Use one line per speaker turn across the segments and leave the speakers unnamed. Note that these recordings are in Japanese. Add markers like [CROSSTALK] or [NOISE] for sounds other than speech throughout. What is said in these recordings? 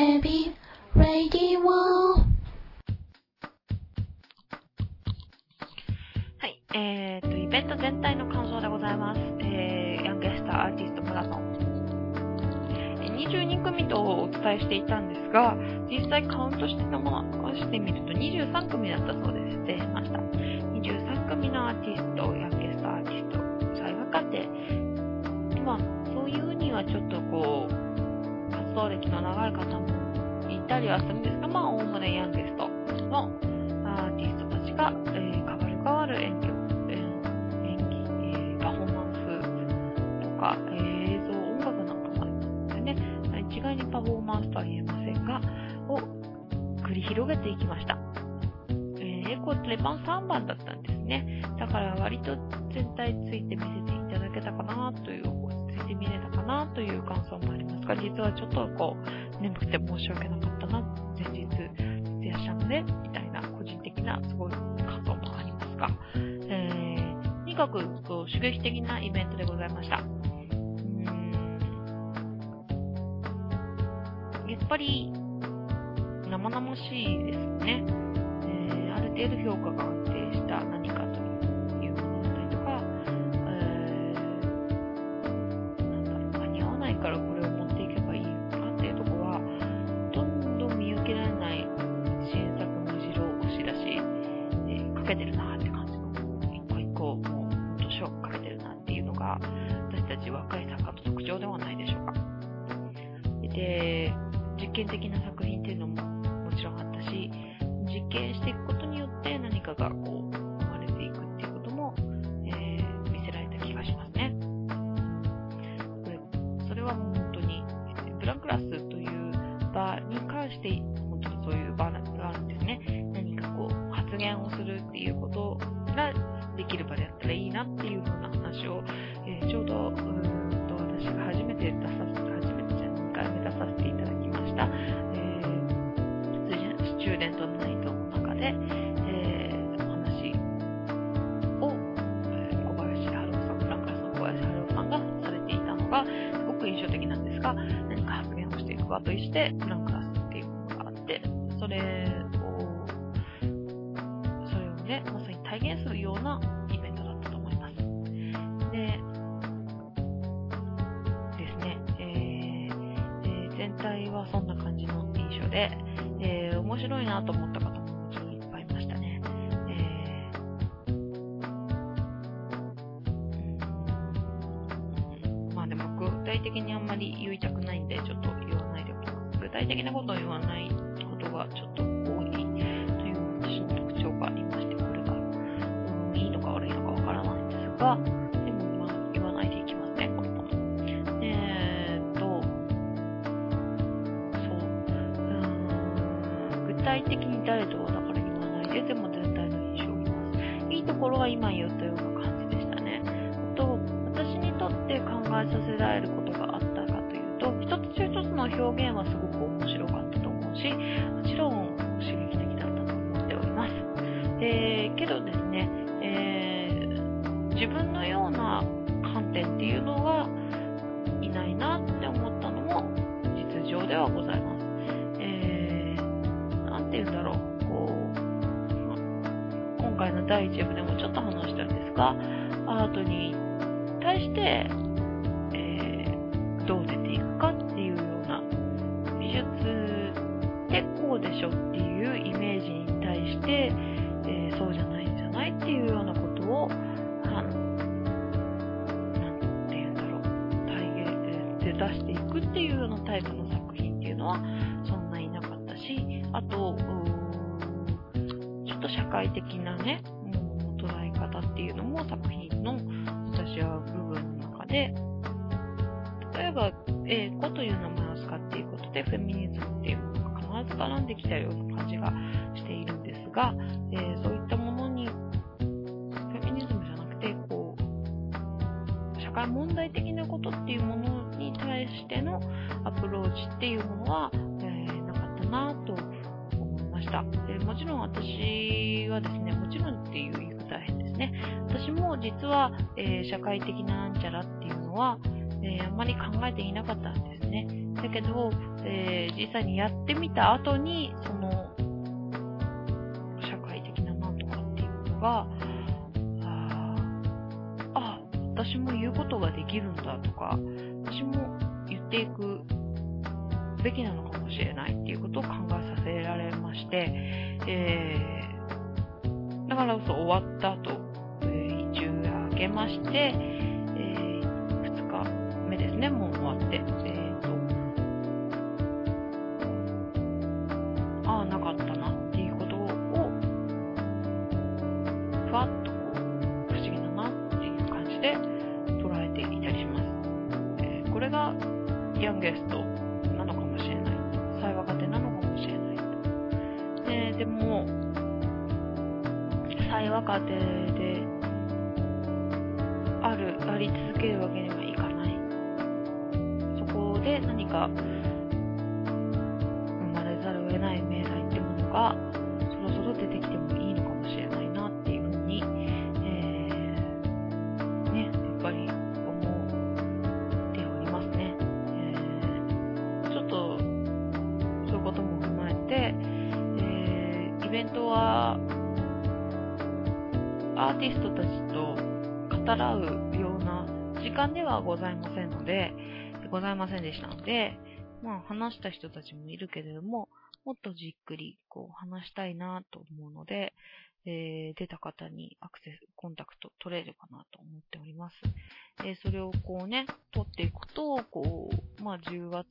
エビレディオ
はい、えーと、イベント全体の感想でございます。えー、ヤンゲスターアーティストマラソン。えー22組とお伝えしていたんですが、実際カウントしてのものしてみると23組だったそうです。失礼しました。23組のアーティスト、ヤンゲスターアーティスト、最がかって、まあ、そういうにはちょっとこう、動歴の長い方もいたりはするんですが、まあ、おおむねヤンゲストのアーティストたちが、えー、変わる変わる演技を、えー演技、えーパフォーマンスとか、えー映像、音楽なんかもありますのでね、一概にパフォーマンスとは言えませんが、を繰り広げていきました。えー、これレバン3番だったんですね。だから割と全体ついて見せていただけたかなという、ついなという感想もありますが、実はちょっとこう、眠くて申し訳なかったな、前日、徹夜したので、みたいな個人的なすごい感想もありますが、えー、とにかくこう刺激的なイベントでございました。やっぱり生々しいですね。えーある程度評価がをしていく場として、フランクラスっていうのがあって、それを、それをね、まさに体現するようなイベントだったと思います。で、ですね、えーえー全体はそんな感じの印象で、えー面白いなと思った方ももちろんいっぱいいましたね。えーうんまあでも具体的にあんまり言いたくないんで、ちょっと具体的なことを言わないことがちょっと多いという私の特徴がありまして、これが、うん、いいのか悪いのかわからないんですが、でもまあ言わないでいきますね、このまま。えーっと、そう、うん具体的に誰とはだから言わないで、でも全体の印象を見ます。いいところは今言ったような感じでしたね。あと、私にとって考えさせられることがつ一つの表現はすごく面白かったと思うし、もちろん刺激的だったと思っております。えー、けどですね、えー、自分のような観点っていうのがいないなって思ったのも実情ではございます。えー、て言うんだろう、こう、今回の第1部でもちょっと話したんですが、アートに対して、えーどう出ていくかっていうようなタイプの作品っていうのは、そんなになかったし、あと、ちょっと社会的なね、う捉え方っていうのも作品の私は部分の中で、例えば、英語という名前を使っていくことで、フェミニズムっていうものが必ず絡んできたような感じがしているんですが、えーそういったものに、フェミニズムじゃなくて、こう、社会問題的なことっていう対してのアプローチっていうものは、えーなかったなと思いました。でもちろん私はですね、もちろんっていう言い方は変ですね。私も実は、えー社会的ななんちゃらっていうのは、えーあんまり考えていなかったんですね。だけど、えー、実際にやってみた後に、その、社会的ななんとかっていうのが、ああ、私も言うことができるんだとか、私もっていくべきなのかもしれないっていうことを考えさせられまして、えー、だからこそ終わった後、えー、一夜明けまして、えー、2日目ですね、もう終わって、えーと、ああ、なかったなっていうことを、ふわっとこう、不思議だなっていう感じで捉えていたりします。えー、これがヤンゲストなのかもしれない。最若手なのかもしれない。ねでも、最若手で、ある、あり続けるわけにはいかない。そこで何か、イベントは、アーティストたちと語らうような時間ではございませんので、ございませんでしたので、まあ話した人たちもいるけれども、もっとじっくりこう話したいなと思うので、えー、出た方にアクセス、コンタクト取れるかなと思っております。えー、それをこうね、取っていくと、こう、まあ10月、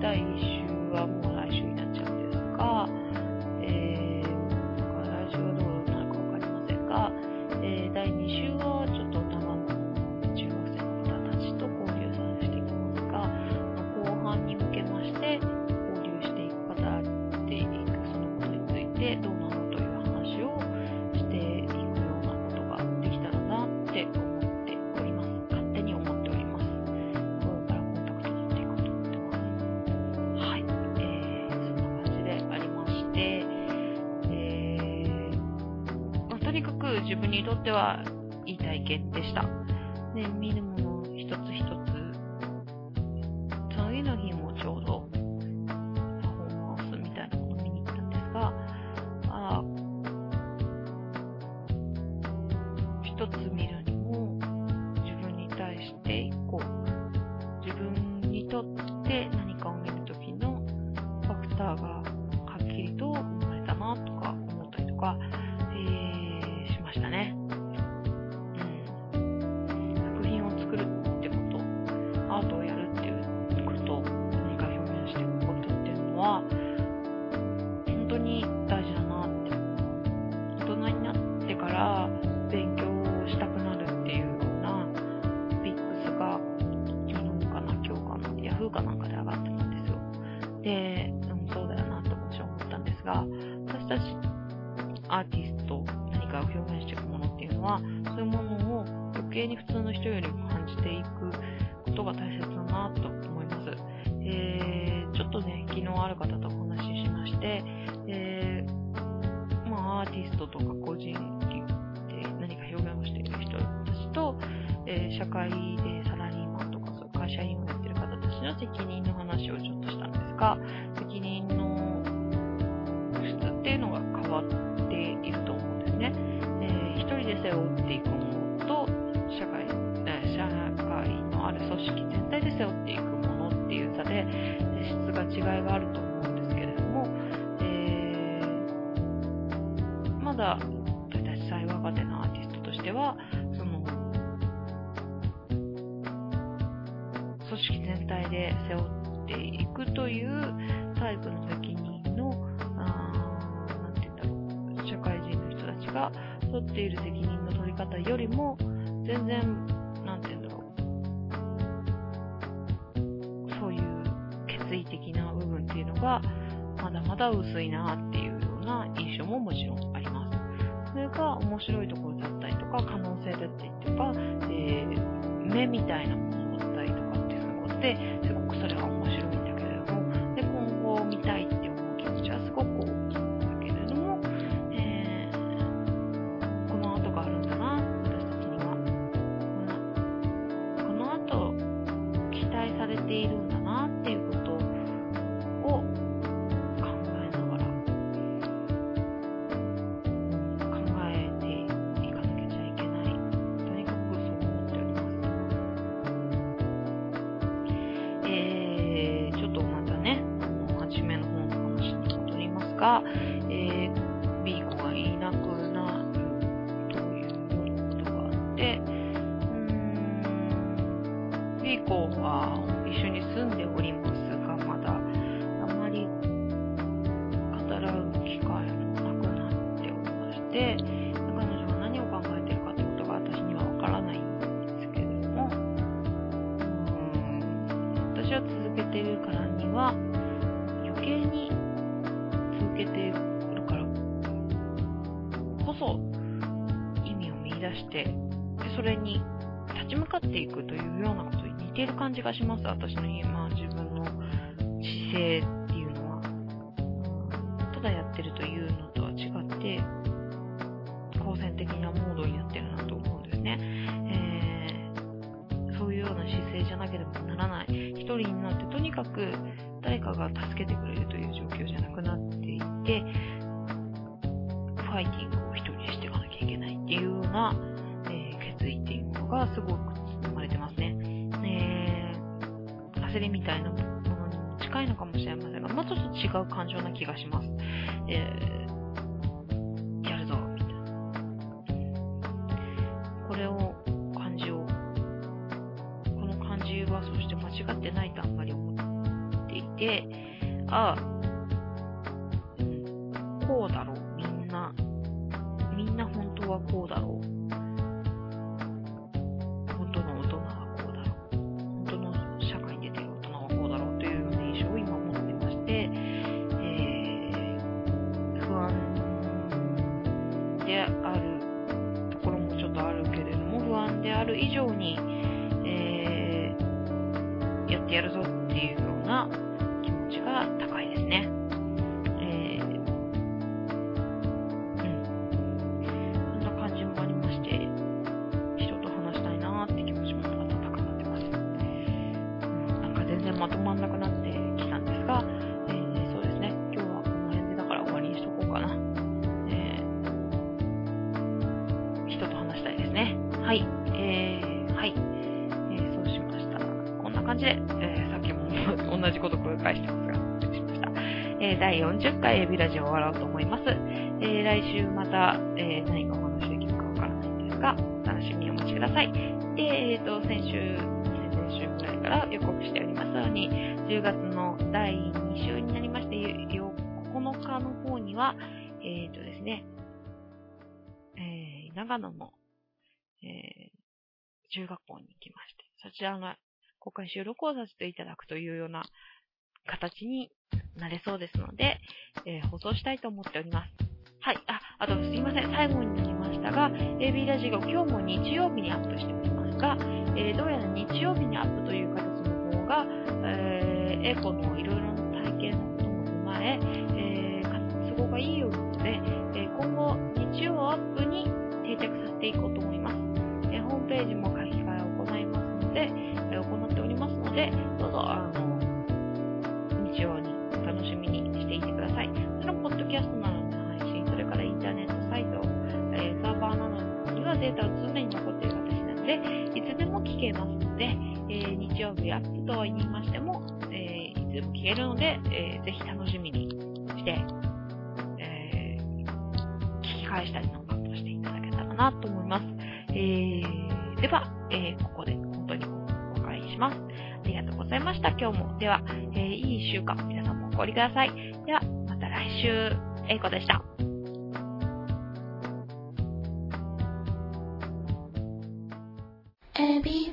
第1週はもう来週になっちゃうんですが、えーえー、第2週はってはいい体験でした。で、見るる方とお話ししまして、えー、まあ、アーティストとか個人で何か表現をしている人たちと、えー、社会でサラリーマンとかそう会社員をやってる方たちの責任の話をちょっとしたんですが、責任の質っていうのが変わっていると思うんですね。えー、一人で背負っていくものと、社会、え社会のある組織全体で背負っていくものっていう差で、質が違いがあるとだ、私際若手のアーティストとしては、その、組織全体で背負っていくというタイプの責任の何て言うんだろう社会人の人たちが取っている責任の取り方よりも、全然、なんて言うんだろう。そういう決意的な部分っていうのが、まだまだ薄いなっていうような印象ももちろん。それが面白いところだったりとか、可能性だったりとか、えー、目みたいなものだったりとかっていうので、すごくそれはん、B 子は一緒に住んでおりますが、まだあまり語らう機会もなくなっておりまして、彼女が何を考えてるかってことが私にはわからないんですけれども、うん、私は続けているからには、余計に続けているからこそ意味を見出してでそれに立ち向かっていくというようなこと似てる感じがします私の今自分の姿勢っていうのは。ただやってるというのとは違って好戦的なモードになってるなと思うんですね、えー、そういうような姿勢じゃなければならない。一人になってとにかく誰かが助けてくれるという状況じゃなくなっていて、ファイティングを一人でしていかなきゃいけないっていうような、えー、決意っていうのがすごく包まれてますね。焦りみたいなものにも近いのかもしれませんが、まあ、ちょっと違う感情な気がします。えー、やるぞ、みたいな。これを、感じを、この感じはそして間違ってないとあんまり思っていて、ああ、こうだろう、みんな。みんな本当はこうだろう。やってやるぞっていうような気持ちが高いですね。感じで、えー、さっきも [LAUGHS] 同じこと繰り返してますが、えー、第40回エビラジオを終わろうと思います。えー、来週また、え、何かお話できるかわからないんですが、楽しみにお待ちください。で、えっ、と、先週、先々週ぐらいから予告しておりますように、10月の第2週になりまして、9日の方には、えっ、とですね、え長野の、え中学校に行きまして、そちらの公開収録をさせていただくというような形になれそうですので、えー、放送したいと思っております。はい。あ、あとすいません。最後になりましたが、AB ラジオ今日も日曜日にアップしておりますが、えー、どうやら日曜日にアップという形の方が、えー、エコのいろいろな体験のことも踏まえ、えー、都合がいいようなので、え、今後日曜アップに定着させていこうと思います。えー、ホームページも書き換えを行いますので、えー、行っので、どうぞ、あの、日曜に楽しみにしていてください。もちろん、ポッドキャストなどの配信、それからインターネットサイト、えー、サーバーなどにはデータが常に残っている形なので、いつでも聞けますので、えー、日曜日アップとは言いましても、えー、いつでも聞けるので、えー、ぜひ楽しみにして、えー、聞き返したりなんかとしていただけたらなと思います。えー、では、え、ここで本当にお別れします。ございました、今日も。では、えー、いい週間、皆さんもおりください。では、また来週、えいこでした。
エビ、